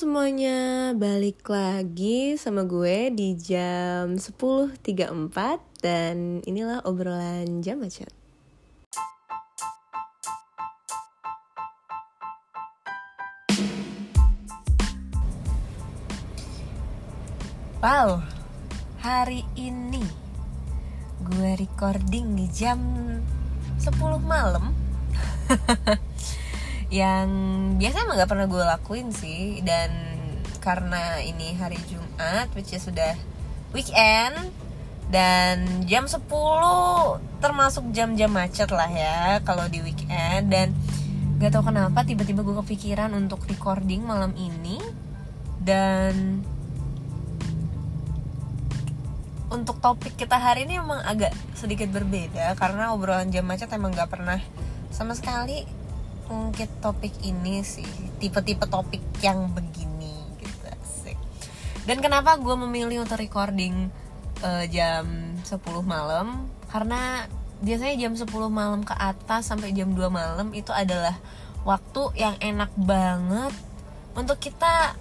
semuanya, balik lagi sama gue di jam 10.34 dan inilah obrolan jam macet. Wow, hari ini gue recording di jam 10 malam yang biasanya emang gak pernah gue lakuin sih. Dan karena ini hari Jumat which is sudah weekend dan jam 10 termasuk jam-jam macet lah ya kalau di weekend. Dan gak tau kenapa tiba-tiba gue kepikiran untuk recording malam ini. Dan untuk topik kita hari ini emang agak sedikit berbeda karena obrolan jam macet emang gak pernah sama sekali mungkin topik ini sih tipe-tipe topik yang begini gitu sih dan kenapa gue memilih untuk recording uh, jam 10 malam? Karena biasanya jam 10 malam ke atas sampai jam 2 malam itu adalah waktu yang enak banget untuk kita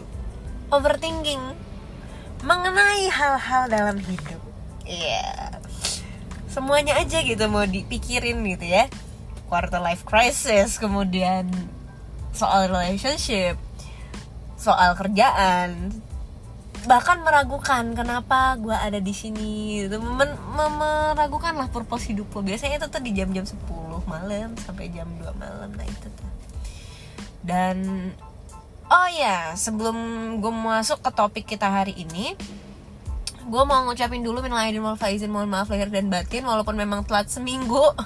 overthinking mengenai hal-hal dalam hidup. Iya. Yeah. Semuanya aja gitu mau dipikirin gitu ya Quarter life crisis Kemudian soal relationship Soal kerjaan Bahkan meragukan kenapa gue ada di sini gitu. Men Meragukan lah purpose hidup lo Biasanya itu tuh di jam-jam 10 malam Sampai jam 2 malam Nah itu tuh. Dan Oh ya, sebelum gue masuk ke topik kita hari ini, gue mau ngucapin dulu minal aidin wal faizin mohon maaf lahir dan batin walaupun memang telat seminggu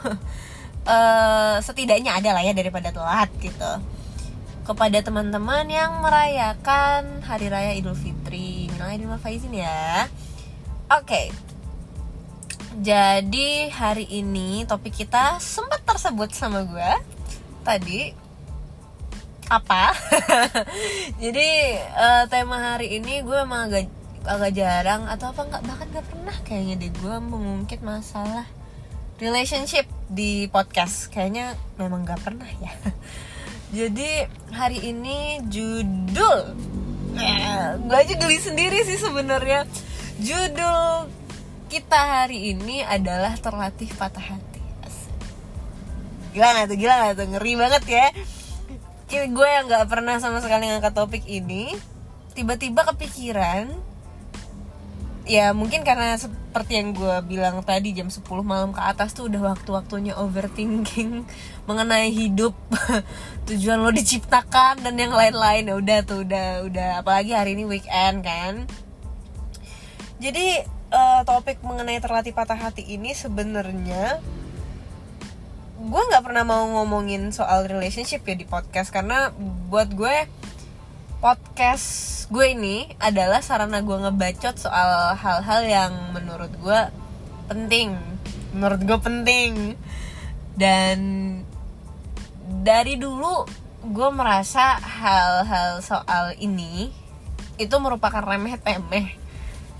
uh, setidaknya ada lah ya daripada telat gitu. Kepada teman-teman yang merayakan hari raya idul fitri. Minal aidin faizin ya. Oke. Jadi hari ini topik kita sempat tersebut sama gue tadi. Apa? Jadi uh, tema hari ini gue emang agak agak jarang atau apa? Nggak bahkan nggak pernah kayaknya deh gue mengungkit masalah relationship di podcast. Kayaknya memang nggak pernah ya. Jadi hari ini judul. Eh, gue aja geli sendiri sih sebenarnya. Judul kita hari ini adalah terlatih patah hati. Gila gak tuh? Gila gak tuh? Ngeri banget ya. Gue yang nggak pernah sama sekali ngangkat topik ini. Tiba-tiba kepikiran ya mungkin karena seperti yang gue bilang tadi jam 10 malam ke atas tuh udah waktu-waktunya overthinking mengenai hidup. Tujuan lo diciptakan dan yang lain-lain. Ya udah tuh udah udah. Apalagi hari ini weekend kan? Jadi uh, topik mengenai terlatih patah hati ini sebenarnya gue nggak pernah mau ngomongin soal relationship ya di podcast. Karena buat gue podcast gue ini adalah sarana gue ngebacot soal hal-hal yang menurut gue penting. Menurut gue penting. Dan dari dulu gue merasa hal-hal soal ini itu merupakan remeh temeh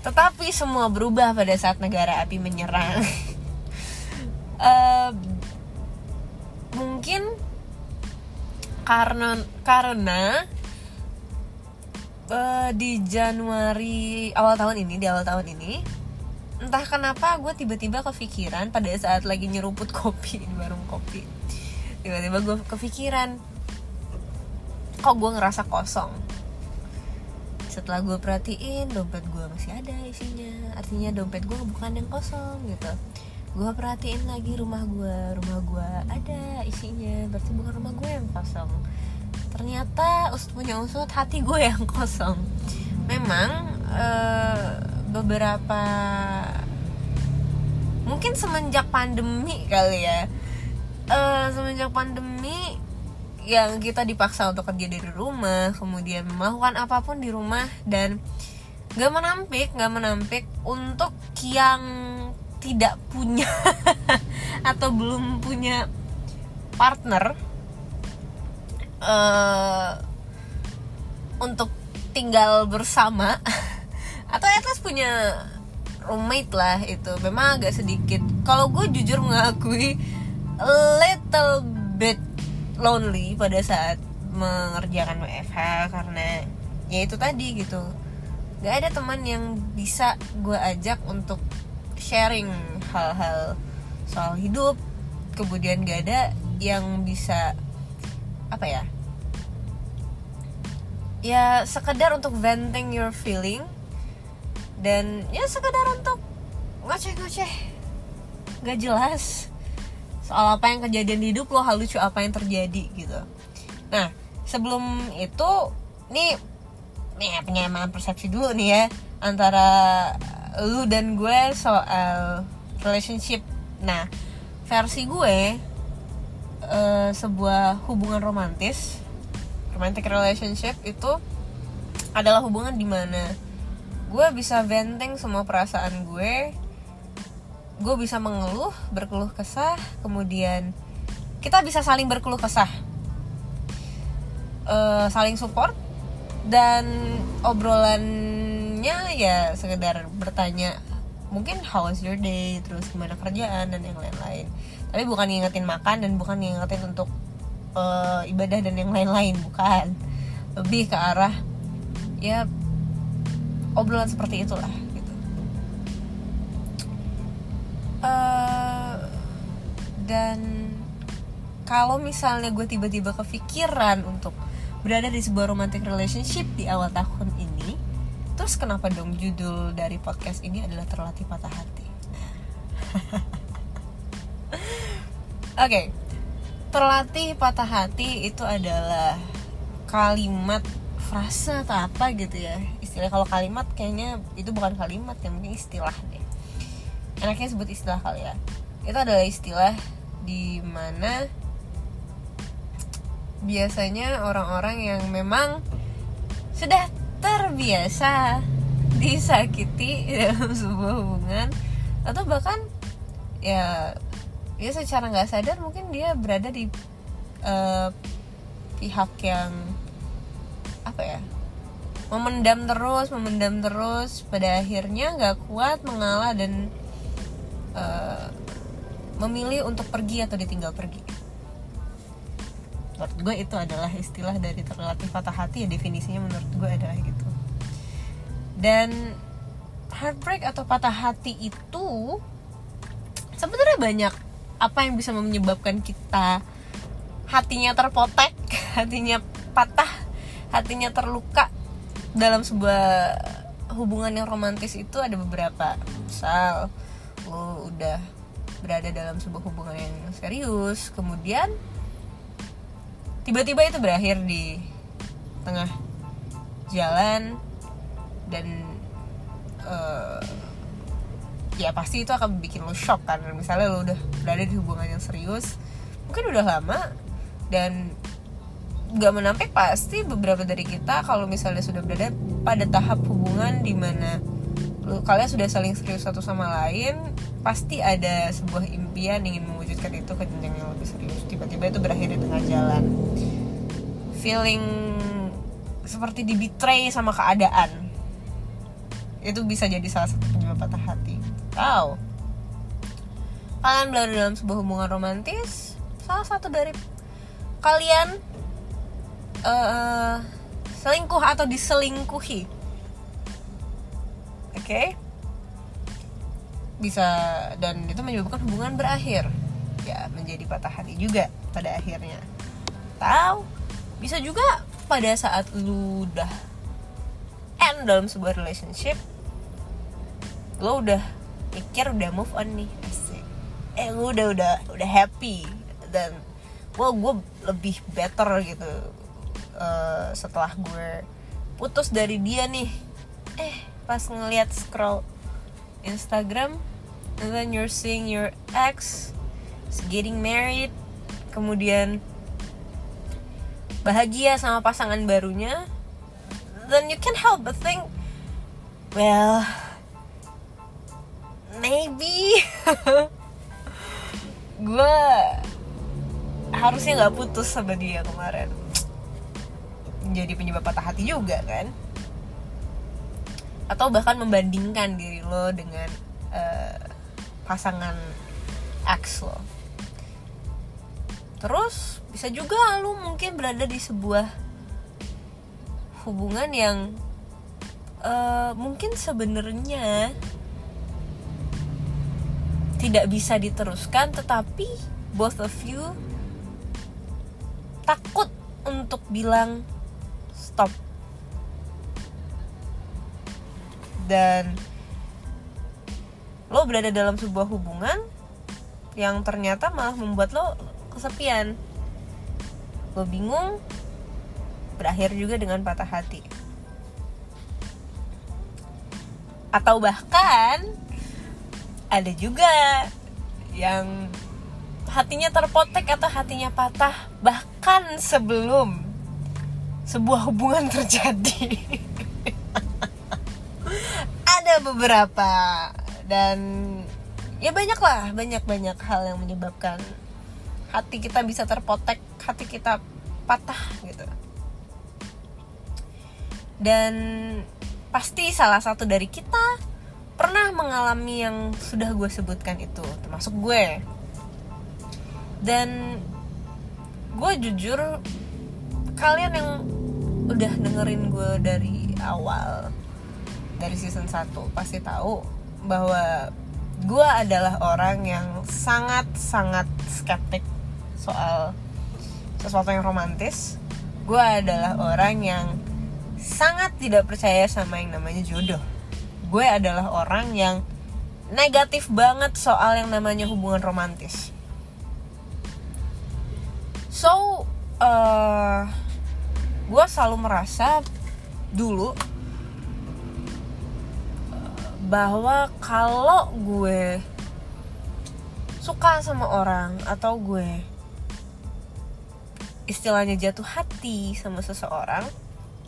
tetapi semua berubah pada saat negara api menyerang. Uh, mungkin karena karena uh, di Januari awal tahun ini di awal tahun ini entah kenapa gue tiba-tiba kepikiran pada saat lagi nyeruput kopi di warung kopi. Tiba-tiba gue kepikiran kok gue ngerasa kosong? Setelah gue perhatiin dompet gue masih ada isinya. Artinya dompet gue bukan yang kosong gitu. Gue perhatiin lagi rumah gue rumah gue ada isinya berarti bukan rumah gue yang kosong ternyata usut punya usut hati gue yang kosong. Memang uh, beberapa mungkin semenjak pandemi kali ya. Uh, semenjak pandemi yang kita dipaksa untuk kerja dari rumah kemudian melakukan apa pun di rumah dan gak menampik gak menampik untuk yang tidak punya atau belum punya partner uh, untuk tinggal bersama. Atau at least punya roommate lah itu. Memang agak sedikit. Kalau gue jujur mengakui little bit lonely pada saat mengerjakan WFH karena ya itu tadi gitu. Gak ada teman yang bisa gue ajak untuk sharing hal-hal soal hidup. Kemudian gak ada yang bisa apa ya? Ya sekedar untuk venting your feeling dan ya sekedar untuk ngoceh-ngoceh. Gak jelas soal apa yang kejadian di hidup lo hal lucu apa yang terjadi gitu. Nah sebelum itu nih nih penyamaan persepsi dulu nih ya antara lu dan gue soal relationship. Nah versi gue uh, sebuah hubungan romantis romantic relationship itu adalah hubungan di mana gue bisa venting semua perasaan gue gue bisa mengeluh berkeluh kesah kemudian kita bisa saling berkeluh kesah. Uh, saling support dan obrolannya ya sekedar bertanya mungkin how was your day? Terus gimana kerjaan? dan yang lain-lain tapi bukan ngingetin makan dan bukan ngingetin untuk uh, ibadah dan yang lain-lain bukan. Lebih ke arah ya obrolan seperti itulah gitu. Uh, dan kalau misalnya gue tiba-tiba kepikiran untuk berada di sebuah romantic relationship di awal tahun ini terus kenapa dong judul dari podcast ini adalah terlatih patah hati oke. Okay. terlatih patah hati itu adalah kalimat frase atau apa gitu ya. Istilah kalau kalimat kayaknya itu bukan kalimat ya mungkin istilah deh. Enaknya sebut istilah kali ya. Itu adalah istilah di mana biasanya orang-orang yang memang sudah terbiasa disakiti dalam sebuah hubungan atau bahkan ya ya secara nggak sadar mungkin dia berada di uh, pihak yang apa ya memendam terus memendam terus pada akhirnya nggak kuat mengalah dan uh, memilih untuk pergi atau ditinggal pergi. Menurut gue itu adalah istilah dari terlatih patah hati ya definisinya menurut gue adalah gitu. Dan heartbreak atau patah hati itu sebenarnya banyak apa yang bisa menyebabkan kita hatinya terpotek, hatinya patah, hatinya terluka dalam sebuah hubungan yang romantis itu ada beberapa. Misal lo udah berada dalam sebuah hubungan yang serius, kemudian tiba-tiba itu berakhir di tengah jalan dan uh, ya pasti itu akan bikin lo shock kan. Misalnya lo udah berada di hubungan yang serius mungkin udah lama dan nggak menampik pasti beberapa dari kita kalau misalnya sudah berada pada tahap hubungan di mana lo, kalian sudah saling serius satu sama lain pasti ada sebuah impian ingin mewujudkan itu ke jenjang yang lebih serius. Tiba-tiba itu berakhir di tengah jalan. Feeling seperti di betray sama keadaan itu bisa jadi salah satu penyebab patah hati Wow. Kalian berada dalam sebuah hubungan romantis, salah satu dari kalian uh, selingkuh atau diselingkuhi. Oke. Okay? Bisa dan itu menyebabkan hubungan berakhir. Ya, menjadi patah hati juga pada akhirnya. Tahu? Bisa juga pada saat lu udah end dalam sebuah relationship, lo udah mikir udah move on nih. Asik. Eh gue udah udah udah happy. Dan well gue lebih better gitu uh, setelah gue putus dari dia nih. Eh pas ngeliat scroll Instagram and then you're seeing your ex getting married. Kemudian bahagia sama pasangan barunya. Then you can help but think. Well maybe. Gue harusnya nggak putus sama dia kemarin. Jadi penyebab patah hati juga kan? Atau bahkan membandingkan diri lo dengan uh, pasangan ex lo. Terus bisa juga lo mungkin berada di sebuah hubungan yang uh, mungkin sebenarnya tidak bisa diteruskan tetapi both of you takut untuk bilang stop. Dan lo berada dalam sebuah hubungan yang ternyata malah membuat lo kesepian. Lo bingung berakhir juga dengan patah hati. Atau bahkan ada juga yang hatinya terpotek atau hatinya patah bahkan sebelum sebuah hubungan terjadi. Ada beberapa dan ya banyak lah banyak banyak hal yang menyebabkan hati kita bisa terpotek hati kita patah gitu. Dan pasti salah satu dari kita pernah mengalami yang sudah gue sebutkan itu termasuk gue. Dan gue jujur kalian yang udah dengerin gue dari awal dari season 1 pasti tahu bahwa gue adalah orang yang sangat sangat skeptik soal sesuatu yang romantis. Gue adalah orang yang sangat tidak percaya sama yang namanya jodoh gue adalah orang yang negatif banget soal yang namanya hubungan romantis. So uh, gue selalu merasa dulu bahwa kalau gue suka sama orang atau gue istilahnya jatuh hati sama seseorang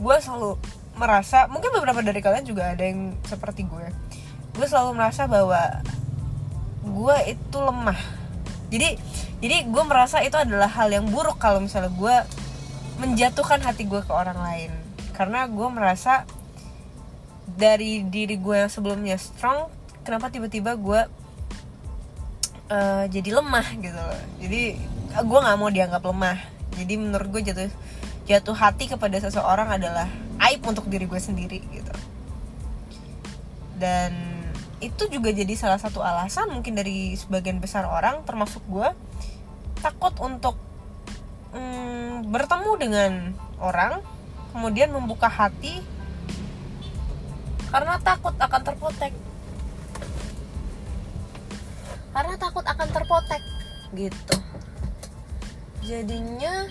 gue selalu merasa mungkin beberapa dari kalian juga ada yang seperti gue. Gue selalu merasa bahwa gue itu lemah. Jadi jadi gue merasa itu adalah hal yang buruk kalau misalnya gue menjatuhkan hati gue ke orang lain. Karena gue merasa dari diri gue yang sebelumnya strong kenapa tiba-tiba gue uh, jadi lemah gitu loh. Jadi gue nggak mau dianggap lemah. Jadi menurut gue jatuh jatuh hati kepada seseorang adalah aib untuk diri gue sendiri gitu. Dan itu juga jadi salah satu alasan mungkin dari sebagian besar orang termasuk gue takut untuk mm, bertemu dengan orang kemudian membuka hati karena takut akan terpotek. Karena takut akan terpotek gitu. Jadinya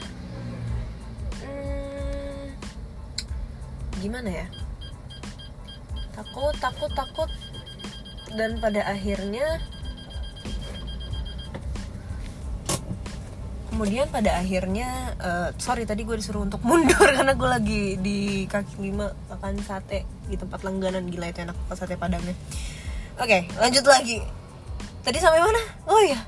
gimana ya? Takut takut takut. Dan pada akhirnya kemudian pada akhirnya uh, sorry tadi gue disuruh untuk mundur karena gue lagi di kaki lima makan sate di tempat langganan. Gila itu enak sate padangnya. Oke okay, lanjut lagi. Tadi sampai mana? Oh iya.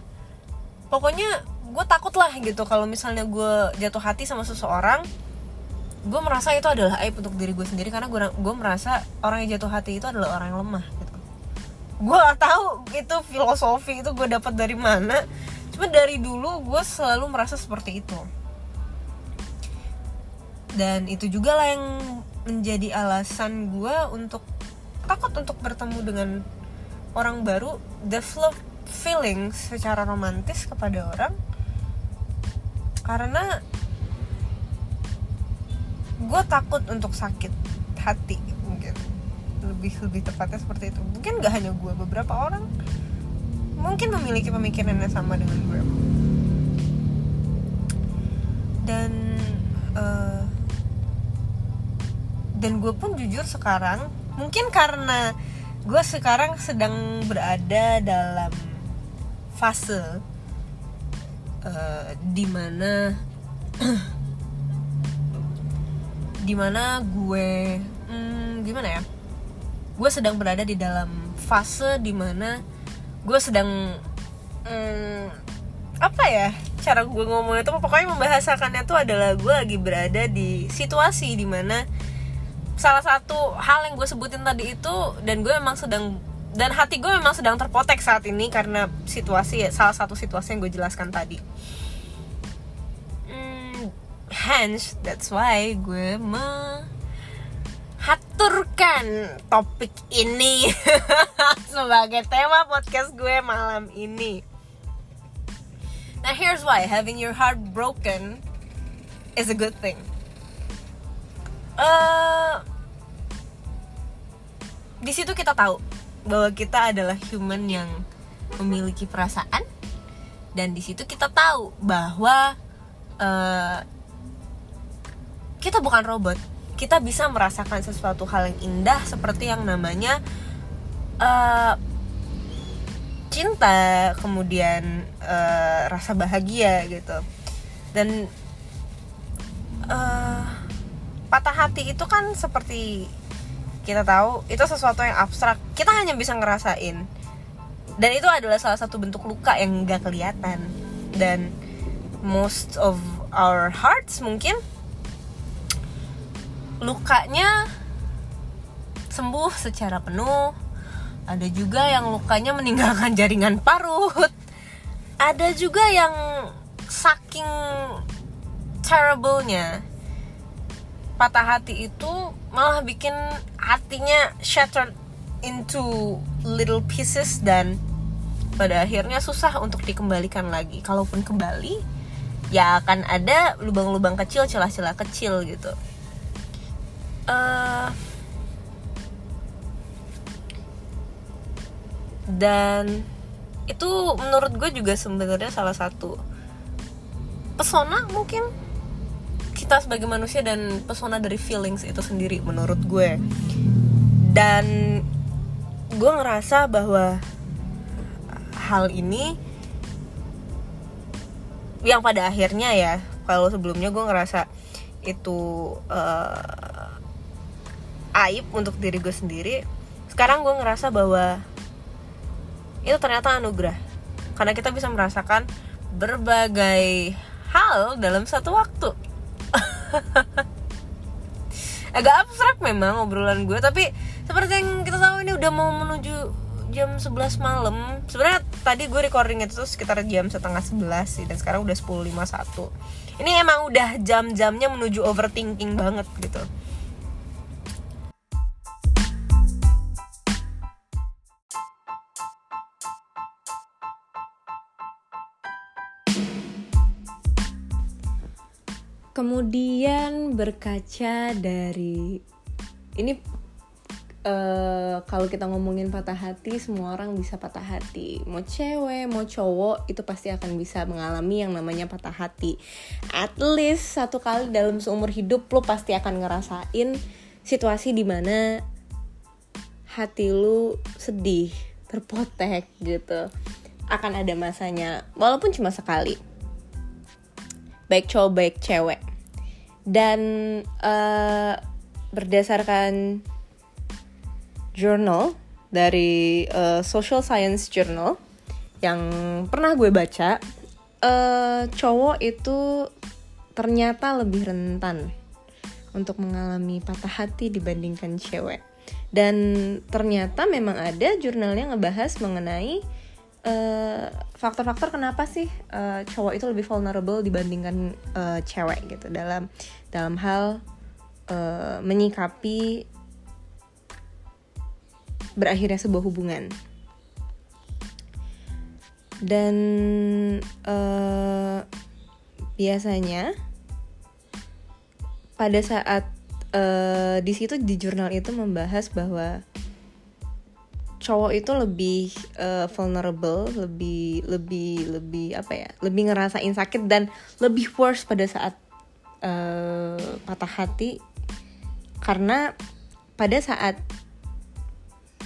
Pokoknya gue takut lah gitu kalau misalnya gue jatuh hati sama seseorang gue merasa itu adalah aib untuk diri gue sendiri karena gue gue merasa orang yang jatuh hati itu adalah orang yang lemah gitu. Gue gak tahu itu filosofi itu gue dapat dari mana cuma dari dulu gue selalu merasa seperti itu. Dan itu juga lah yang menjadi alasan gue untuk takut untuk bertemu dengan orang baru develop feeling secara romantis kepada orang karena gue takut untuk sakit hati mungkin. Lebih lebih tepatnya seperti itu. Mungkin gak hanya gue beberapa orang mungkin memiliki pemikiran yang sama dengan gue dan uh, dan gue pun jujur sekarang mungkin karena gue sekarang sedang berada dalam fase uh, di mana di mana gue hmm, gimana ya? Gue sedang berada di dalam fase di mana gue sedang hmm, apa ya? Cara gue ngomong itu pokoknya membahasakannya tuh adalah gue lagi berada di situasi di mana salah satu hal yang gue sebutin tadi itu dan gue memang sedang dan hati gue memang sedang terpotek saat ini karena situasi salah satu situasi yang gue jelaskan tadi hence that's why gue me haturkan topik ini sebagai tema podcast gue malam ini. Nah, here's why having your heart broken is a good thing. Uh, di situ kita tahu bahwa kita adalah human yang memiliki perasaan. Dan di situ kita tahu bahwa uh, kita bukan robot. Kita bisa merasakan sesuatu hal yang indah seperti yang namanya uh, cinta kemudian uh, rasa bahagia gitu. Dan uh, patah hati itu kan seperti kita tahu itu sesuatu yang abstrak. Kita hanya bisa ngerasain. Dan itu adalah salah satu bentuk luka yang gak kelihatan. Dan most of our hearts mungkin lukanya sembuh secara penuh. Ada juga yang lukanya meninggalkan jaringan parut. Ada juga yang saking terrible-nya patah hati itu malah bikin hatinya shattered into little pieces dan pada akhirnya susah untuk dikembalikan lagi. Kalaupun kembali ya akan ada lubang-lubang kecil celah-celah kecil gitu. Uh, dan itu menurut gue juga sebenarnya salah satu pesona mungkin kita sebagai manusia dan pesona dari feelings itu sendiri menurut gue. Dan gue ngerasa bahwa hal ini yang pada akhirnya ya kalau sebelumnya gue ngerasa itu uh, aib untuk diri gue sendiri sekarang gue ngerasa bahwa itu ternyata anugerah. Karena kita bisa merasakan berbagai hal dalam satu waktu agak abstrak memang obrolan gue tapi seperti yang kita tahu ini udah mau menuju jam 11 malam. Sebenarnya tadi gue recording itu sekitar jam setengah 11 sih dan sekarang udah 10.51 ini emang udah jam-jamnya menuju overthinking banget gitu kemudian berkaca dari ini uh, kalau kita ngomongin patah hati semua orang bisa patah hati. Mau cewek mau cowok itu pasti akan bisa mengalami yang namanya patah hati. At least satu kali dalam seumur hidup lo pasti akan ngerasain situasi di mana hati lu sedih terpotek gitu. Akan ada masanya walaupun cuma sekali baik cowok baik cewek. Dan uh, berdasarkan journal dari uh, Social Science Journal yang pernah gue baca uh, cowok itu ternyata lebih rentan untuk mengalami patah hati dibandingkan cewek. Dan ternyata memang ada jurnalnya ngebahas mengenai eh, faktor-faktor kenapa sih uh, cowok itu lebih vulnerable dibandingkan uh, cewek gitu? Dalam dalam hal uh, menyikapi berakhirnya sebuah hubungan. Dan uh, biasanya pada saat uh, di situ di jurnal itu membahas bahwa cowok itu lebih uh, vulnerable, lebih lebih lebih apa ya, lebih ngerasain sakit dan lebih worse pada saat uh, patah hati. Karena pada saat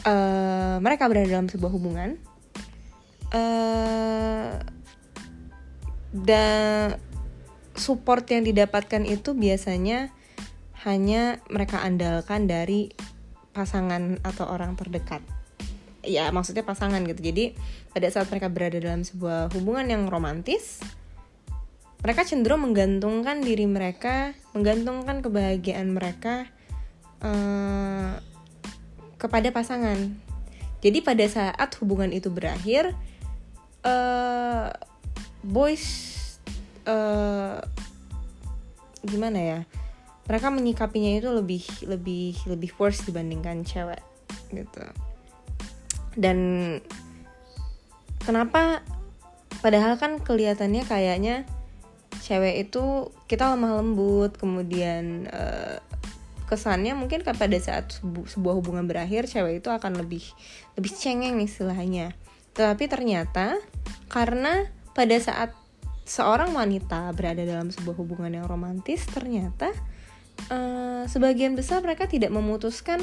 uh, mereka berada dalam sebuah hubungan uh, dan support yang didapatkan itu biasanya hanya mereka andalkan dari pasangan atau orang terdekat ya maksudnya pasangan gitu. Jadi pada saat mereka berada dalam sebuah hubungan yang romantis mereka cenderung menggantungkan diri mereka menggantungkan kebahagiaan mereka uh, kepada pasangan. Jadi pada saat hubungan itu berakhir uh, boys uh, gimana ya mereka menyikapinya itu lebih lebih lebih worse dibandingkan cewek gitu dan kenapa padahal kan kelihatannya kayaknya cewek itu kita lemah lembut kemudian uh, kesannya mungkin pada saat sebuah hubungan berakhir cewek itu akan lebih lebih cengeng istilahnya. Tapi ternyata karena pada saat seorang wanita berada dalam sebuah hubungan yang romantis ternyata uh, sebagian besar mereka tidak memutuskan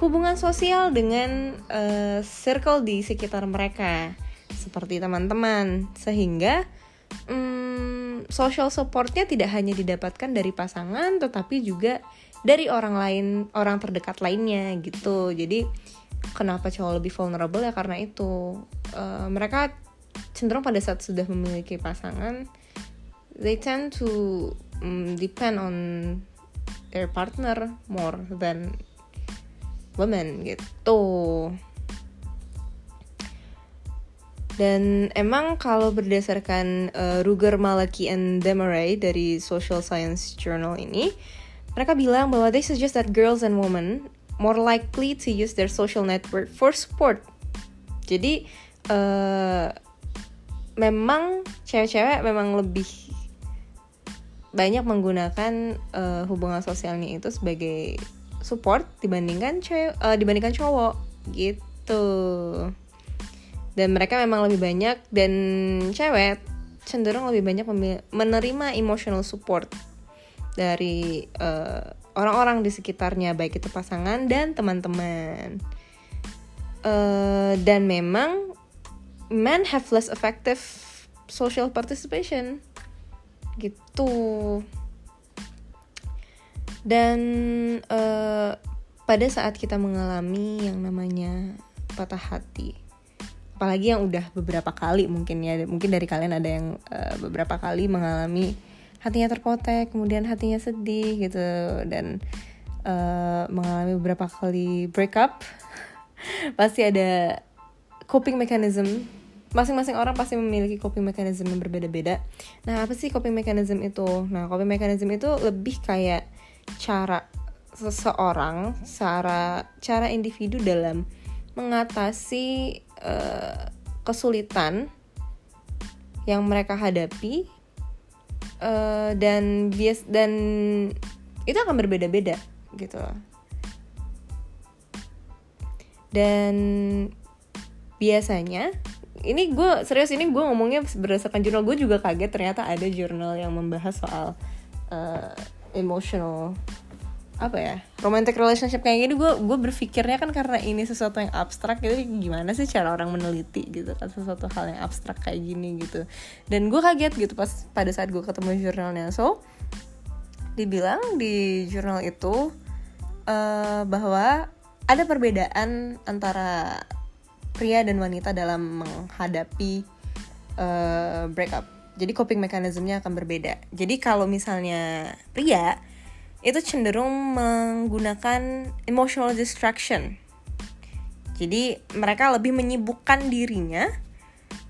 hubungan sosial dengan uh, circle di sekitar mereka seperti teman-teman. Sehingga um, social supportnya tidak hanya didapatkan dari pasangan tetapi juga dari orang lain orang terdekat lainnya gitu. Jadi kenapa cowok lebih vulnerable ya karena itu. Uh, mereka cenderung pada saat sudah memiliki pasangan they tend to um, depend on their partner more than women gitu. Dan emang kalau berdasarkan uh, Ruger Malaki and Demaray dari Social Science Journal ini mereka bilang bahwa they suggest that girls and women more likely to use their social network for support jadi uh, memang cewek-cewek memang lebih banyak menggunakan uh, hubungan sosialnya itu sebagai support dibandingkan cewek uh, dibandingkan cowok. Gitu. Dan mereka memang lebih banyak dan cewek cenderung lebih banyak menerima emotional support dari eh, orang-orang uh, di sekitarnya baik itu pasangan dan teman-teman. Uh, dan memang men have less effective social participation. Gitu dan uh, pada saat kita mengalami yang namanya patah hati apalagi yang udah beberapa kali mungkin ya mungkin dari kalian ada yang uh, beberapa kali mengalami hatinya terpotek kemudian hatinya sedih gitu dan uh, mengalami beberapa kali breakup pasti ada coping mechanism masing-masing orang pasti memiliki coping mechanism yang berbeda-beda. Nah, apa sih coping mechanism itu? Nah, coping mechanism itu lebih kayak cara seseorang, cara cara individu dalam mengatasi uh, kesulitan yang mereka hadapi uh, dan bias dan itu akan berbeda-beda gitu. Dan biasanya ini gue serius ini gue ngomongnya berdasarkan jurnal gue juga kaget ternyata ada jurnal yang membahas soal uh, emotional apa ya romantic relationship kayak gini gue gue berpikirnya kan karena ini sesuatu yang abstrak gitu gimana sih cara orang meneliti gitu kan sesuatu hal yang abstrak kayak gini gitu dan gue kaget gitu pas pada saat gue ketemu jurnalnya so dibilang di jurnal itu uh, bahwa ada perbedaan antara pria dan wanita dalam menghadapi uh, breakup. Jadi coping mekanismenya akan berbeda. Jadi kalau misalnya pria itu cenderung menggunakan emotional distraction. Jadi mereka lebih menyibukkan dirinya,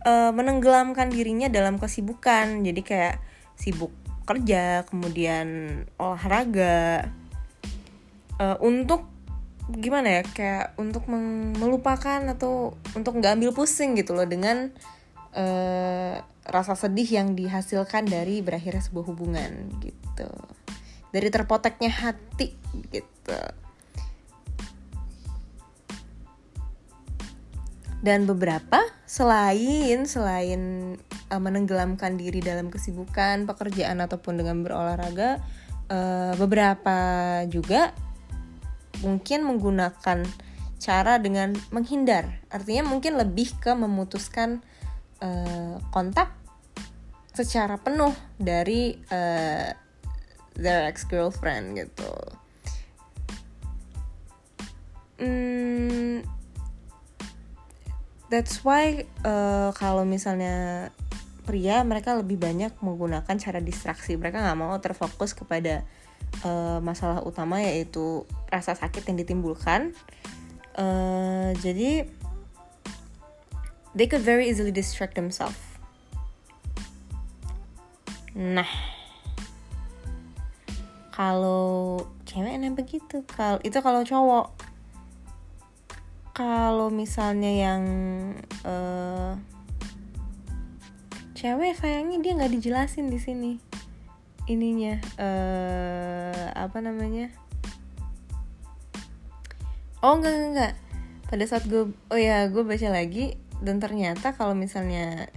uh, menenggelamkan dirinya dalam kesibukan. Jadi kayak sibuk kerja, kemudian olahraga, uh, untuk gimana ya kayak untuk melupakan atau untuk nggak ambil pusing gitu loh dengan uh, rasa sedih yang dihasilkan dari berakhirnya sebuah hubungan gitu. Dari terpoteknya hati gitu. Dan beberapa selain selain uh, menenggelamkan diri dalam kesibukan pekerjaan ataupun dengan berolahraga uh, beberapa juga mungkin menggunakan cara dengan menghindar. Artinya mungkin lebih ke memutuskan uh, kontak secara penuh dari uh, their ex girlfriend gitu hmm, that's why uh, kalau misalnya pria mereka lebih banyak menggunakan cara distraksi mereka nggak mau terfokus kepada uh, masalah utama yaitu rasa sakit yang ditimbulkan. Uh, jadi they could very easily distract themselves. Nah, kalau cewek enak begitu. Kalau itu kalau cowok. Kalau misalnya yang uh, cewek sayangnya dia nggak dijelasin di sini. Ininya uh, apa namanya? Oh enggak enggak, enggak. pada saat gue oh ya gue baca lagi dan ternyata kalau misalnya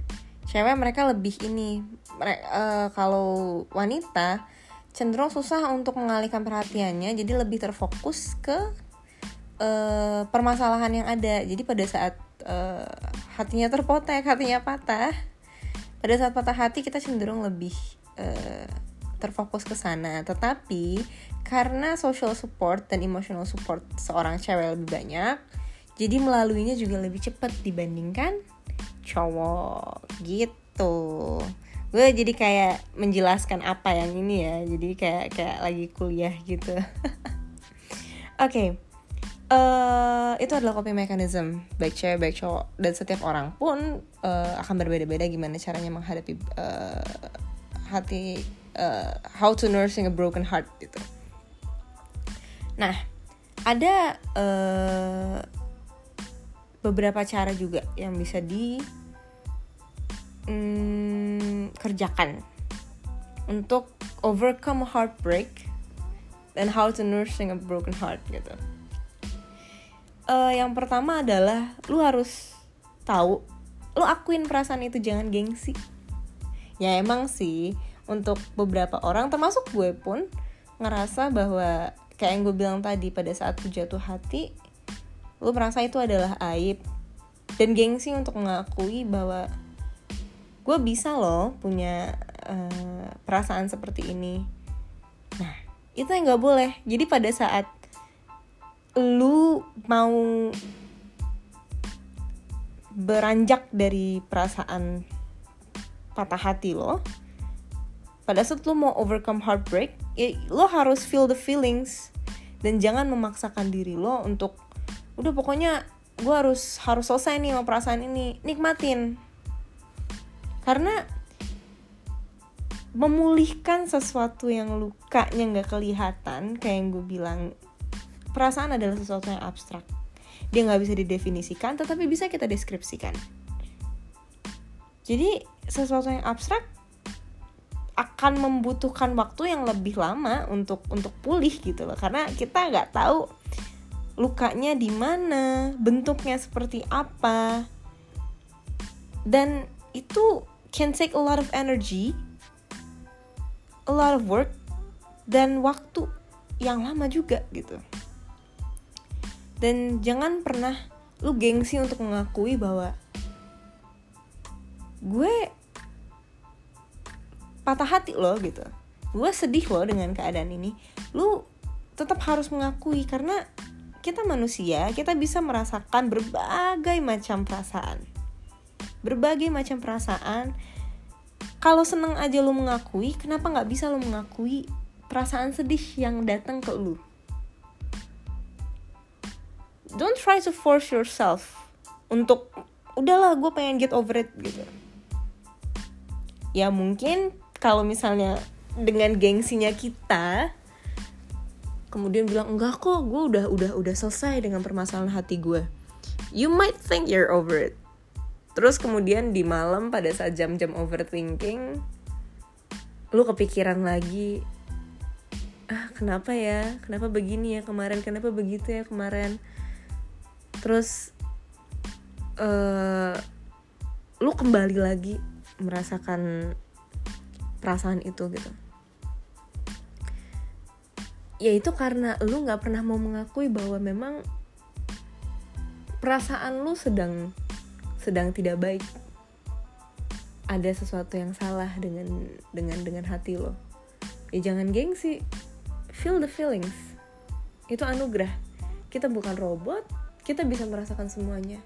cewek mereka lebih ini uh, kalau wanita cenderung susah untuk mengalihkan perhatiannya jadi lebih terfokus ke uh, permasalahan yang ada. Jadi pada saat uh, hatinya terpotek hatinya patah pada saat patah hati kita cenderung lebih uh, terfokus ke sana. Tetapi karena social support dan emotional support seorang cewek lebih banyak jadi melaluinya juga lebih cepat dibandingkan cowok. Gitu gue jadi kayak menjelaskan apa yang ini ya. Jadi kayak kayak lagi kuliah gitu. Oke. Okay. uh, eh, itu adalah coping mechanism. Baik cewek baik cowok. Dan setiap orang pun uh, akan berbeda-beda gimana caranya menghadapi uh, hati uh, how to nursing a broken heart gitu. Nah ada uh, beberapa cara juga yang bisa di hmm, kerjakan untuk overcome heartbreak dan how to nursing a broken heart gitu. Uh, yang pertama adalah lu harus tahu, lu akuin perasaan itu jangan gengsi. Ya emang sih untuk beberapa orang termasuk gue pun ngerasa bahwa kayak yang gue bilang tadi pada saat lu jatuh hati, lu merasa itu adalah aib dan gengsi untuk mengakui bahwa gue bisa loh punya uh, perasaan seperti ini. Nah itu yang nggak boleh. Jadi pada saat lu mau beranjak dari perasaan patah hati lo pada saat lo mau overcome heartbreak ya lo harus feel the feelings. Dan jangan memaksakan diri lo untuk udah pokoknya gue harus harus selesai nih sama perasaan ini. Nikmatin karena memulihkan sesuatu yang lukanya nggak kelihatan kayak yang gue bilang perasaan adalah sesuatu yang abstrak. Dia nggak bisa didefinisikan tetapi bisa kita deskripsikan. Jadi sesuatu yang abstrak akan membutuhkan waktu yang lebih lama untuk untuk pulih gitu loh. Karena kita nggak tahu lukanya di mana bentuknya seperti apa. Dan itu can take a lot of energy, a lot of work, dan waktu yang lama juga gitu. Dan jangan pernah lu gengsi untuk mengakui bahwa gue patah hati loh gitu. Gue sedih loh dengan keadaan ini. Lu tetap harus mengakui karena kita manusia, kita bisa merasakan berbagai macam perasaan berbagai macam perasaan. Kalau seneng aja lo mengakui kenapa nggak bisa lo mengakui perasaan sedih yang datang ke lo don't try to force yourself untuk udahlah gue pengen get over it gitu. Ya mungkin kalau misalnya dengan gengsinya kita kemudian bilang enggak kok gue udah udah udah selesai dengan permasalahan hati gue you might think you're over it terus kemudian di malam pada saat jam-jam overthinking lu kepikiran lagi ah kenapa ya? Kenapa begini ya kemarin? Kenapa begitu ya kemarin? Terus uh, lu kembali lagi merasakan perasaan itu gitu. Ya itu karena lu nggak pernah mau mengakui bahwa memang perasaan lu sedang sedang tidak baik ada sesuatu yang salah dengan dengan dengan hati lo. Ya jangan gengsi feel the feelings. Itu anugerah. Kita bukan robot kita bisa merasakan semuanya.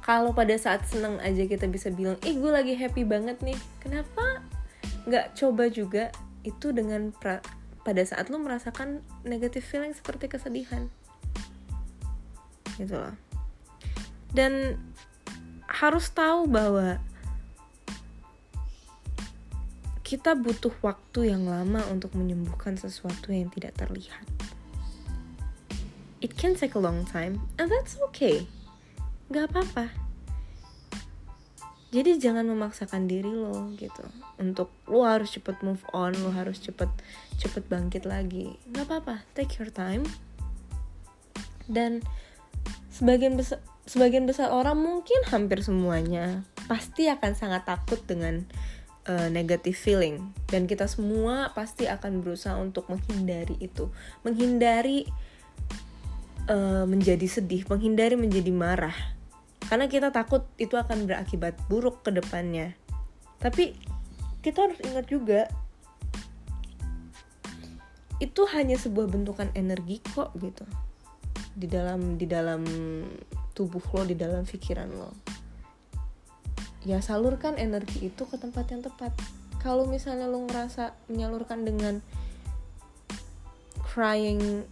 Kalau pada saat seneng aja kita bisa bilang ih gue lagi happy banget nih. Kenapa? Nggak coba juga itu dengan pra, pada saat lo merasakan negative feeling seperti kesedihan. Gitu loh. Dan harus tahu bahwa kita butuh waktu yang lama untuk menyembuhkan sesuatu yang tidak terlihat. It can take a long time, and that's okay. Gak apa-apa. Jadi jangan memaksakan diri lo gitu untuk lo harus cepet move on, lo harus cepet cepet bangkit lagi. Gak apa-apa, take your time. Dan sebagian besar sebagian besar orang mungkin hampir semuanya pasti akan sangat takut dengan uh, negative feeling. Dan kita semua pasti akan berusaha untuk menghindari itu. Menghindari uh, menjadi sedih menghindari menjadi marah. Karena kita takut itu akan berakibat buruk ke depannya. Tapi kita harus ingat juga itu hanya sebuah bentukan energi kok gitu. Di dalam di dalam tubuh lo di dalam pikiran lo. Ya salurkan energi itu ke tempat yang tepat. Kalau misalnya lo ngerasa menyalurkan dengan crying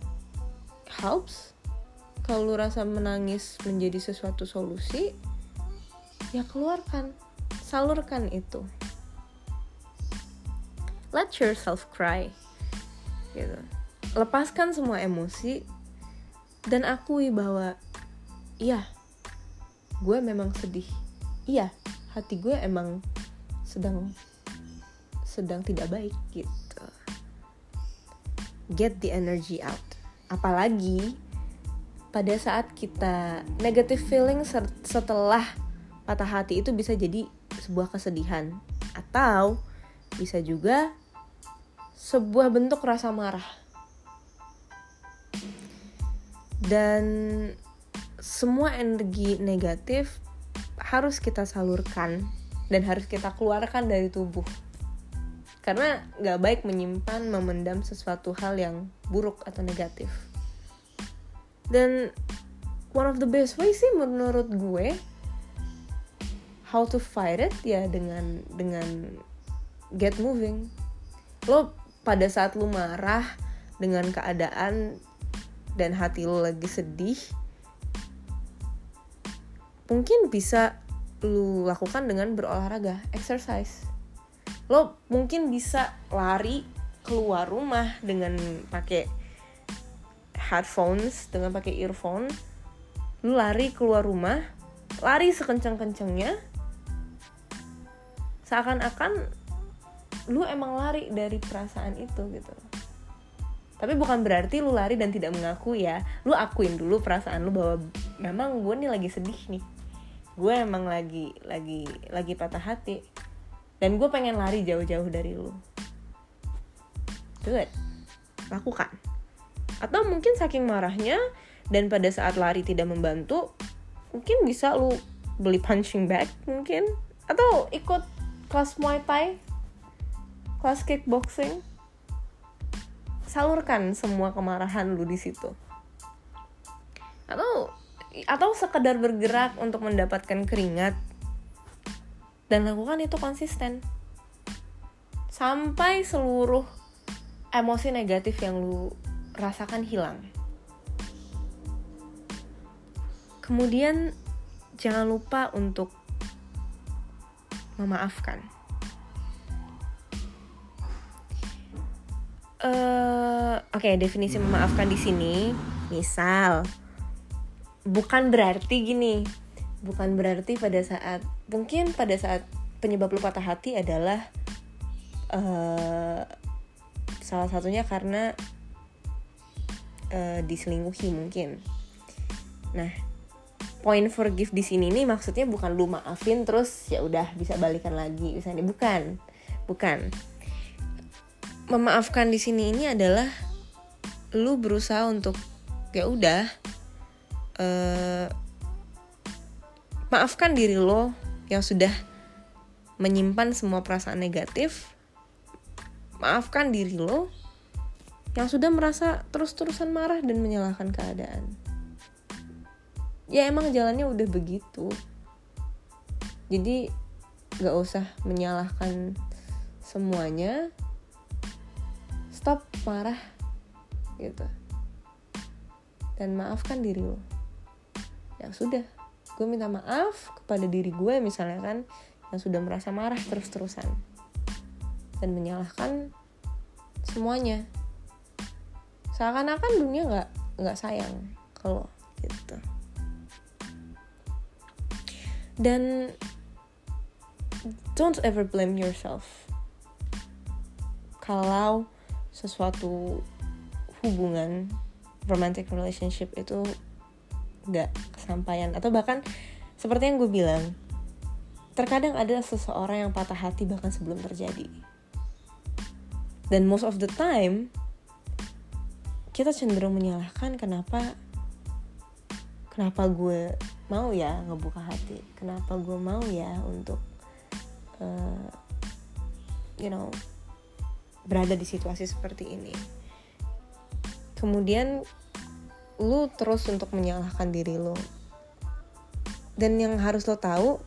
helps kalau lo rasa menangis menjadi sesuatu solusi ya keluarkan salurkan itu. Let yourself cry gitu. Lepaskan semua emosi dan akui bahwa iya. Gue memang sedih. Iya hati gue emang sedang sedang tidak baik gitu. Get the energy out. Apalagi pada saat kita negative feeling setelah patah hati itu bisa jadi sebuah kesedihan. Atau bisa juga sebuah bentuk rasa marah. Dan semua energi negatif harus kita salurkan dan harus kita keluarkan dari tubuh. Karena gak baik menyimpan memendam sesuatu hal yang buruk atau negatif. Dan one of the best way sih menurut gue how to fight it ya dengan dengan get moving. Lo pada saat lo marah dengan keadaan dan hati lo lagi sedih mungkin bisa lu lakukan dengan berolahraga, exercise. Lo mungkin bisa lari keluar rumah dengan pakai headphones, dengan pakai earphone. Lu lari keluar rumah, lari sekencang-kencangnya. Seakan-akan lu emang lari dari perasaan itu gitu. Tapi bukan berarti lu lari dan tidak mengaku ya. Lu akuin dulu perasaan lu bahwa memang gue nih lagi sedih nih gue emang lagi lagi lagi patah hati. Dan gue pengen lari jauh-jauh dari lu. Good. Lakukan. Atau mungkin saking marahnya dan pada saat lari tidak membantu mungkin bisa lu beli punching bag mungkin. Atau ikut kelas muay thai kelas kickboxing. Salurkan semua kemarahan lu di situ. Atau atau sekedar bergerak untuk mendapatkan keringat dan lakukan itu konsisten sampai seluruh emosi negatif yang lu rasakan hilang. Kemudian jangan lupa untuk memaafkan. Uh, Oke, okay, definisi memaafkan di sini, misal bukan berarti gini bukan berarti pada saat mungkin pada saat penyebab lu patah hati adalah uh, salah satunya karena uh, diselingkuhi mungkin. Nah point forgive di sini nih maksudnya bukan lu maafin terus ya udah bisa balikan lagi misalnya bukan bukan. Memaafkan di sini ini adalah lu berusaha untuk ya udah uh, maafkan diri lo yang sudah menyimpan semua perasaan negatif. Maafkan diri lo yang sudah merasa terus-terusan marah dan menyalahkan keadaan. Ya emang jalannya udah begitu. Jadi gak usah menyalahkan semuanya. Stop marah gitu. Dan maafkan diri lo ya sudah gue minta maaf kepada diri gue misalnya kan yang sudah merasa marah terus-terusan. Dan menyalahkan semuanya. Seakan-akan dunia nggak nggak sayang kalau gitu. Dan don't ever blame yourself. Kalau sesuatu hubungan romantic relationship itu nggak kesampaian. Atau bahkan seperti yang gue bilang terkadang ada seseorang yang patah hati bahkan sebelum terjadi. Dan most of the time kita cenderung menyalahkan kenapa kenapa gue mau ya ngebuka hati. Kenapa gue mau ya untuk uh, you know berada di situasi seperti ini. Kemudian lu terus untuk menyalahkan diri lo dan yang harus lo tahu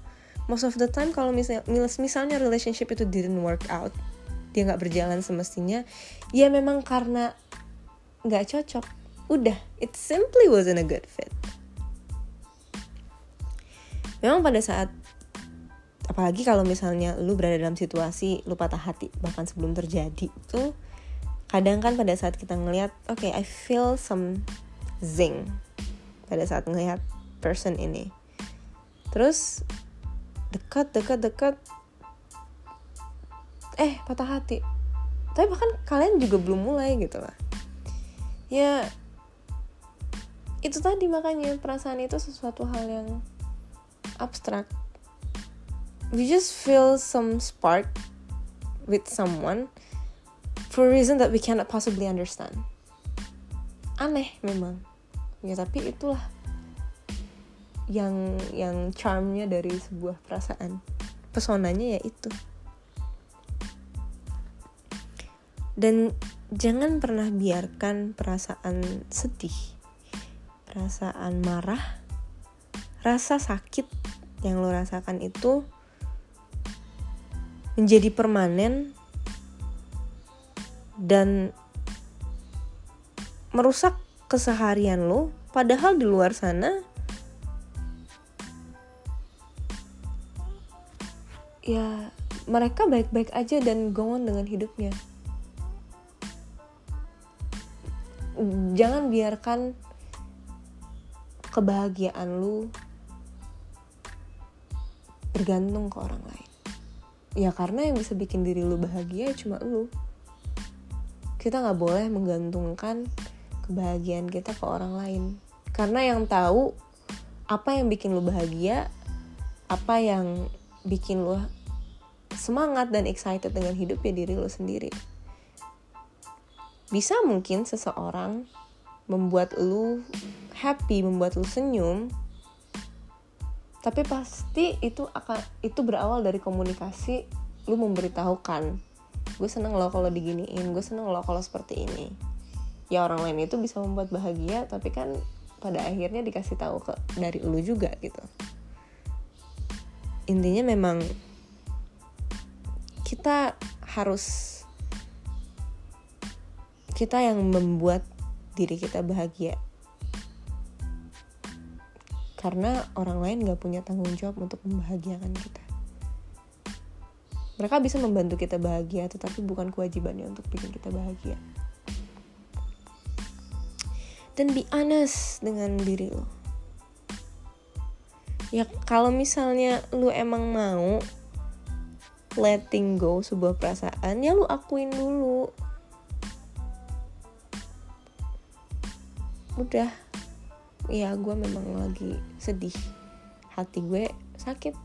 most of the time kalau misalnya misalnya relationship itu didn't work out dia nggak berjalan semestinya ya memang karena nggak cocok. Udah it simply wasn't a good fit. Memang pada saat apalagi kalau misalnya lu berada dalam situasi lu patah hati bahkan sebelum terjadi tuh kadang kan pada saat kita ngelihat oke okay, I feel some zing pada saat ngelihat person ini. Terus dekat dekat dekat eh patah hati. Tapi bahkan kalian juga belum mulai gitu lah. Ya itu tadi makanya perasaan itu sesuatu hal yang abstrak. We just feel some spark with someone for a reason that we cannot possibly understand. Aneh memang ya tapi itulah yang yang charmnya dari sebuah perasaan. Pesonanya ya itu. Dan jangan pernah biarkan perasaan sedih perasaan marah rasa sakit yang lo rasakan itu menjadi permanen dan merusak keseharian lo padahal di luar sana ya mereka baik-baik aja dan go on dengan hidupnya. Jangan biarkan kebahagiaan lu bergantung ke orang lain. Ya karena yang bisa bikin diri lu bahagia cuma lu. Kita nggak boleh menggantungkan kebahagiaan kita ke orang lain. Karena yang tahu apa yang bikin lu bahagia apa yang bikin lu semangat dan excited dengan hidup ya diri lu sendiri. Bisa mungkin seseorang membuat lu happy membuat lu senyum tapi pasti itu akan itu berawal dari komunikasi lu memberitahukan gue seneng loh kalau diginiin gue seneng loh kalau seperti ini ya orang lain itu bisa membuat bahagia tapi kan pada akhirnya dikasih tahu ke dari lu juga gitu. Intinya memang kita harus kita yang membuat diri kita bahagia. Karena orang lain gak punya tanggung jawab untuk membahagiakan kita. Mereka bisa membantu kita bahagia tetapi bukan kewajibannya untuk bikin kita bahagia dan be honest dengan diri lo. Ya kalau misalnya lu emang mau letting go sebuah perasaan ya lu akuin dulu. Udah. Ya gue memang lagi sedih. Hati gue sakit.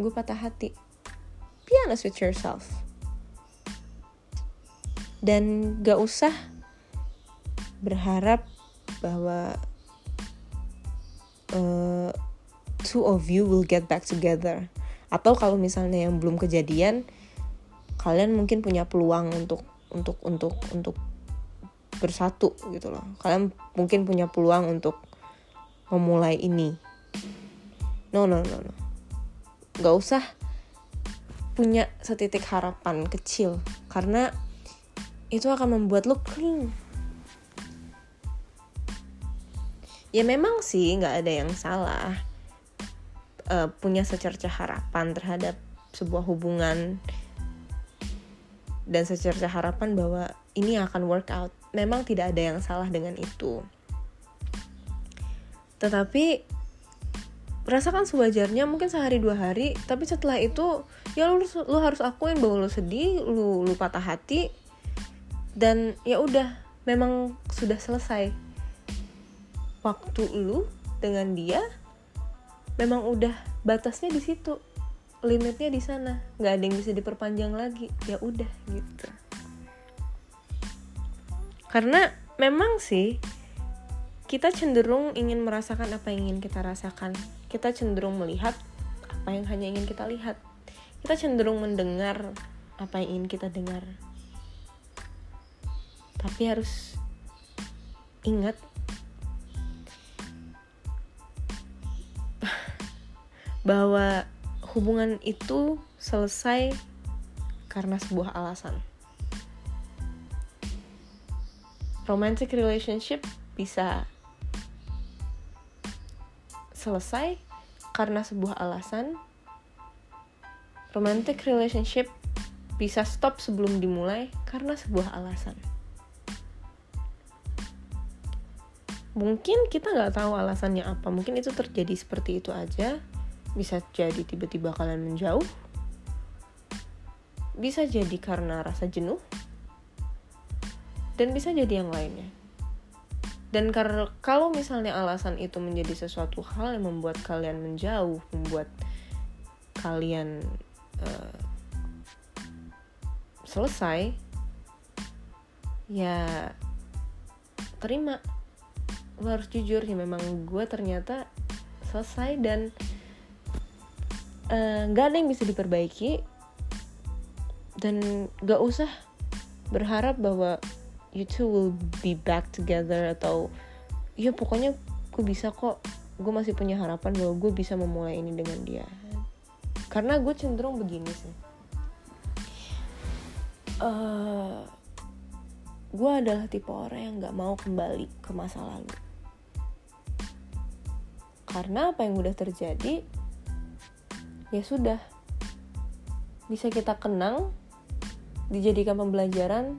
Gue patah hati. Be honest with yourself. Dan gak usah berharap bahwa uh, two of you will get back together. Atau kalau misalnya yang belum kejadian kalian mungkin punya peluang untuk untuk untuk untuk bersatu gitu loh. Kalian mungkin punya peluang untuk memulai ini. No no no no. Nggak usah punya setitik harapan kecil karena itu akan membuat lo kering ya memang sih nggak ada yang salah uh, punya secerca harapan terhadap sebuah hubungan dan secerca harapan bahwa ini akan work out. Memang tidak ada yang salah dengan itu. Tetapi rasakan sewajarnya mungkin sehari dua hari tapi setelah itu ya lu, lu harus akuin bahwa lu sedih lu lu patah hati dan ya udah memang sudah selesai waktu lu dengan dia memang udah batasnya di situ limitnya di sana nggak ada yang bisa diperpanjang lagi ya udah gitu karena memang sih kita cenderung ingin merasakan apa yang ingin kita rasakan. Kita cenderung melihat apa yang hanya ingin kita lihat. Kita cenderung mendengar apa yang ingin kita dengar. Tapi harus ingat bahwa hubungan itu selesai karena sebuah alasan. Romantic relationship bisa selesai karena sebuah alasan. Romantic relationship bisa stop sebelum dimulai karena sebuah alasan. Mungkin kita nggak tahu alasannya apa, mungkin itu terjadi seperti itu aja. Bisa jadi tiba-tiba kalian menjauh, bisa jadi karena rasa jenuh, dan bisa jadi yang lainnya. Dan kalau misalnya alasan itu menjadi sesuatu hal yang membuat kalian menjauh membuat kalian uh, selesai ya terima. Lo harus jujur ya memang gue ternyata selesai dan nggak uh, ada yang bisa diperbaiki. Dan gak usah berharap bahwa you two will be back together atau ya pokoknya gue bisa kok. Gue masih punya harapan bahwa gue bisa memulai ini dengan dia. Karena gue cenderung begini sih. Uh, gue adalah tipe orang yang nggak mau kembali ke masa lalu. Karena apa yang udah terjadi ya sudah. Bisa kita kenang dijadikan pembelajaran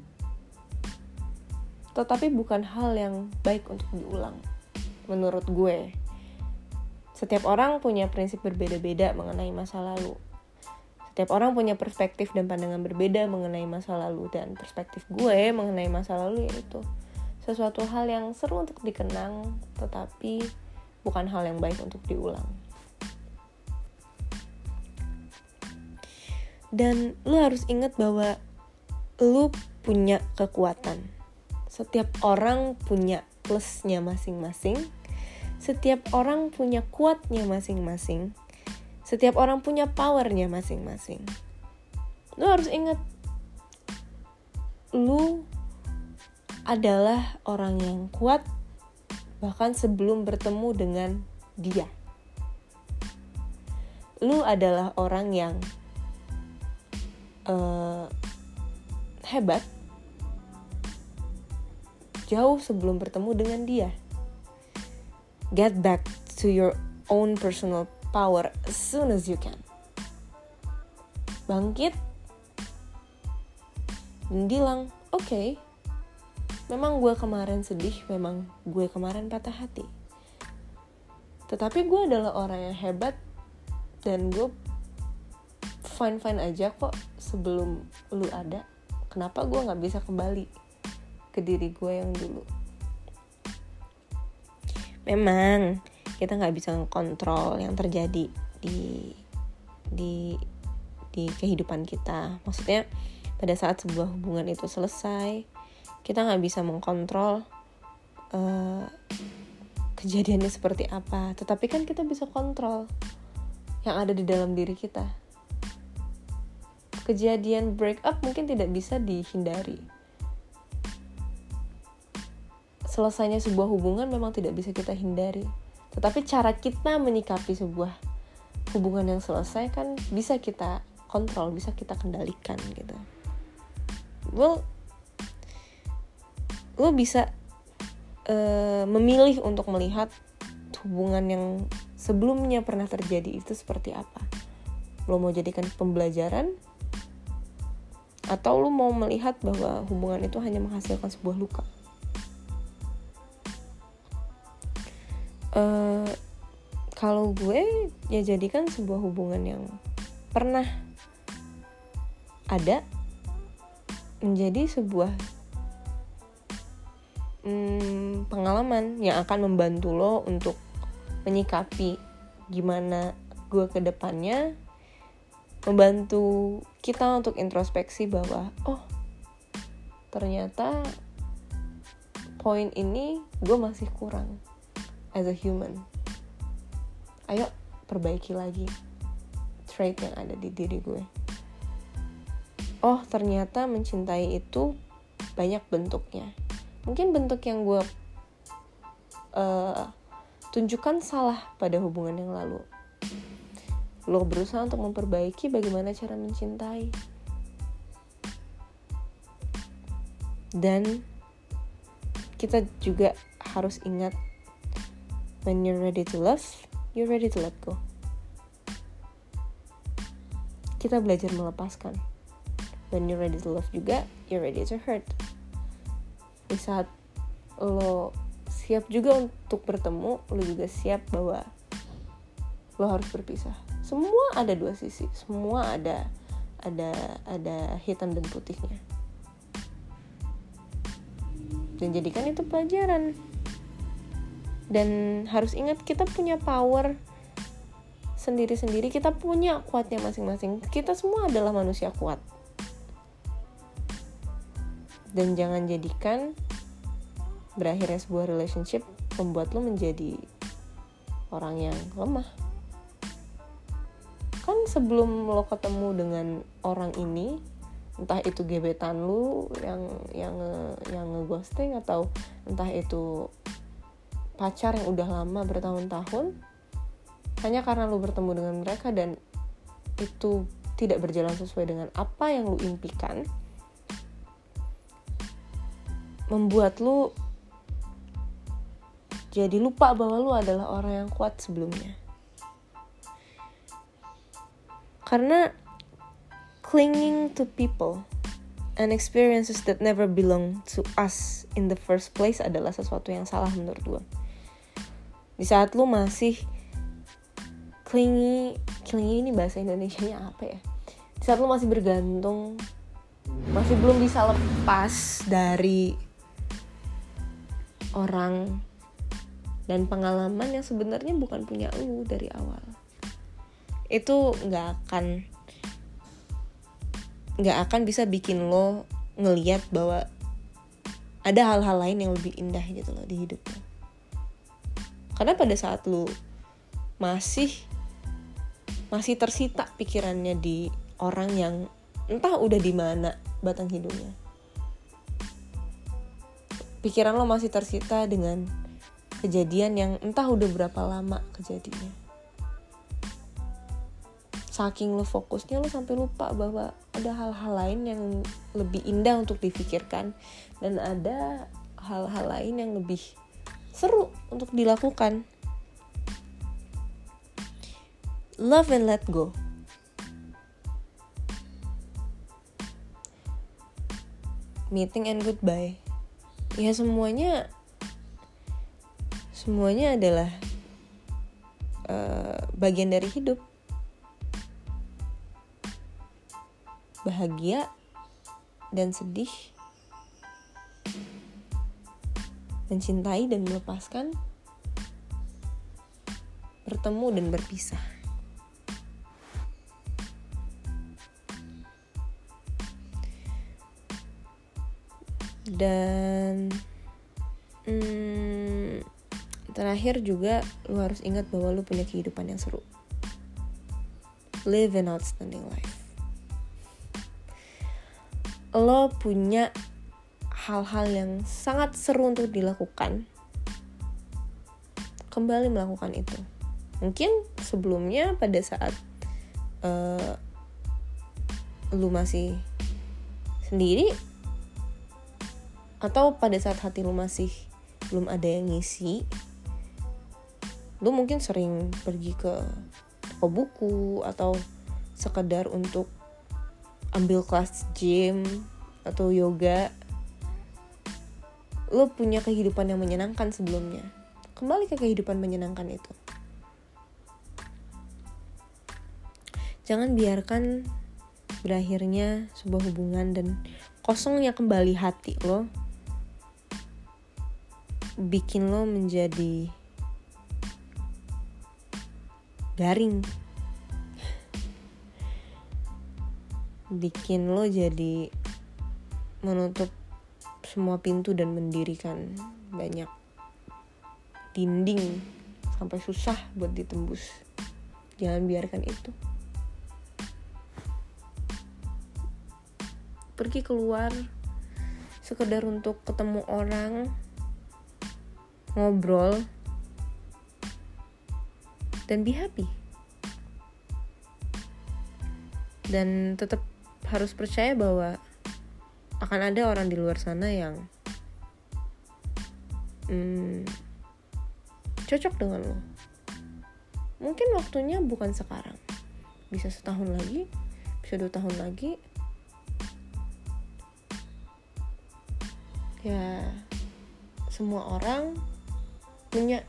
tetapi bukan hal yang baik untuk diulang menurut gue. Setiap orang punya prinsip berbeda-beda mengenai masa lalu. Setiap orang punya perspektif dan pandangan berbeda mengenai masa lalu dan perspektif gue mengenai masa lalu yaitu sesuatu hal yang seru untuk dikenang tetapi bukan hal yang baik untuk diulang dan lu harus ingat bahwa lu punya kekuatan setiap orang punya plusnya masing-masing. Setiap orang punya kuatnya masing-masing. Setiap orang punya powernya masing-masing. Lu harus ingat, lu adalah orang yang kuat bahkan sebelum bertemu dengan dia. Lu adalah orang yang uh, hebat jauh sebelum bertemu dengan dia. Get back to your own personal power as soon as you can. Bangkit dan bilang, oke, okay, memang gue kemarin sedih, memang gue kemarin patah hati. Tetapi gue adalah orang yang hebat dan gue fine-fine aja kok sebelum lu ada. Kenapa gue gak bisa kembali? ke diri gue yang dulu memang kita nggak bisa kontrol yang terjadi di di di kehidupan kita maksudnya pada saat sebuah hubungan itu selesai kita nggak bisa mengkontrol uh, kejadiannya seperti apa tetapi kan kita bisa kontrol yang ada di dalam diri kita kejadian break up mungkin tidak bisa dihindari selesainya sebuah hubungan memang tidak bisa kita hindari. Tetapi cara kita menyikapi sebuah hubungan yang selesai kan bisa kita kontrol, bisa kita kendalikan gitu. Well, lo bisa uh, memilih untuk melihat hubungan yang sebelumnya pernah terjadi itu seperti apa. Lo mau jadikan pembelajaran atau lu mau melihat bahwa hubungan itu hanya menghasilkan sebuah luka? Uh, kalau gue ya jadikan sebuah hubungan yang pernah ada menjadi sebuah hmm, pengalaman yang akan membantu lo untuk menyikapi gimana gue ke depannya membantu kita untuk introspeksi bahwa oh ternyata poin ini gue masih kurang as a human. Ayo perbaiki lagi trait yang ada di diri gue. Oh ternyata mencintai itu banyak bentuknya. Mungkin bentuk yang gue uh, tunjukkan salah pada hubungan yang lalu lo berusaha untuk memperbaiki bagaimana cara mencintai. Dan kita juga harus ingat when you're ready to love you're ready to let go. Kita belajar melepaskan. When you're ready to love juga you're ready to hurt. Di saat lo siap juga untuk bertemu lo juga siap bahwa lo harus berpisah semua ada dua sisi. Semua ada ada ada hitam dan putihnya. Dan jadikan itu pelajaran. Dan harus ingat kita punya power sendiri-sendiri. Kita punya kuatnya masing-masing. Kita semua adalah manusia kuat. Dan jangan jadikan berakhirnya sebuah relationship membuat lo menjadi orang yang lemah kan sebelum lo ketemu dengan orang ini entah itu gebetan lu yang yang yang ngeghosting atau entah itu pacar yang udah lama bertahun-tahun hanya karena lu bertemu dengan mereka dan itu tidak berjalan sesuai dengan apa yang lu impikan membuat lu jadi lupa bahwa lu adalah orang yang kuat sebelumnya. Karena clinging to people and experiences that never belong to us in the first place adalah sesuatu yang salah menurut gue. Di saat lu masih clingy, clingy ini bahasa Indonesia-nya apa ya? Di saat lu masih bergantung, masih belum bisa lepas dari orang dan pengalaman yang sebenarnya bukan punya lu dari awal itu nggak akan nggak akan bisa bikin lo ngeliat bahwa ada hal-hal lain yang lebih indah gitu loh di hidup lo. Karena pada saat lo masih masih tersita pikirannya di orang yang entah udah di mana batang hidungnya. Pikiran lo masih tersita dengan kejadian yang entah udah berapa lama kejadiannya saking lo fokusnya lo sampai lupa bahwa ada hal-hal lain yang lebih indah untuk difikirkan. Dan ada hal-hal lain yang lebih seru untuk dilakukan. Love and let go. Meeting and goodbye. Ya semuanya semuanya adalah uh, bagian dari hidup bahagia dan sedih mencintai dan melepaskan bertemu dan berpisah. Dan hmm, terakhir juga lu harus ingat bahwa lu punya kehidupan yang seru. Live an outstanding life lo punya hal-hal yang sangat seru untuk dilakukan. Kembali melakukan itu. Mungkin sebelumnya pada saat uh, lu masih sendiri atau pada saat hati lu masih belum ada yang ngisi lu mungkin sering pergi ke toko buku atau sekedar untuk ambil kelas gym atau yoga lo punya kehidupan yang menyenangkan sebelumnya. Kembali ke kehidupan menyenangkan itu. Jangan biarkan berakhirnya sebuah hubungan dan kosongnya kembali hati lo bikin lo menjadi garing bikin lo jadi menutup semua pintu dan mendirikan banyak dinding sampai susah buat ditembus. Jangan biarkan itu. Pergi keluar sekedar untuk ketemu orang ngobrol dan be happy. Dan tetap harus percaya bahwa akan ada orang di luar sana yang hmm, cocok dengan lo. Mungkin waktunya bukan sekarang. Bisa setahun lagi bisa dua tahun lagi. Ya semua orang punya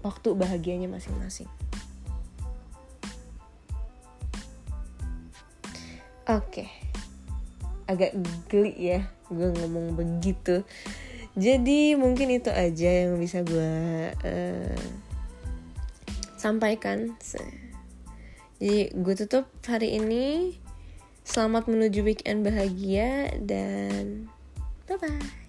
waktu bahagianya masing-masing. Oke, okay. agak geli ya gue ngomong begitu. Jadi mungkin itu aja yang bisa gue uh, sampaikan. Jadi gue tutup hari ini. Selamat menuju weekend bahagia dan bye bye.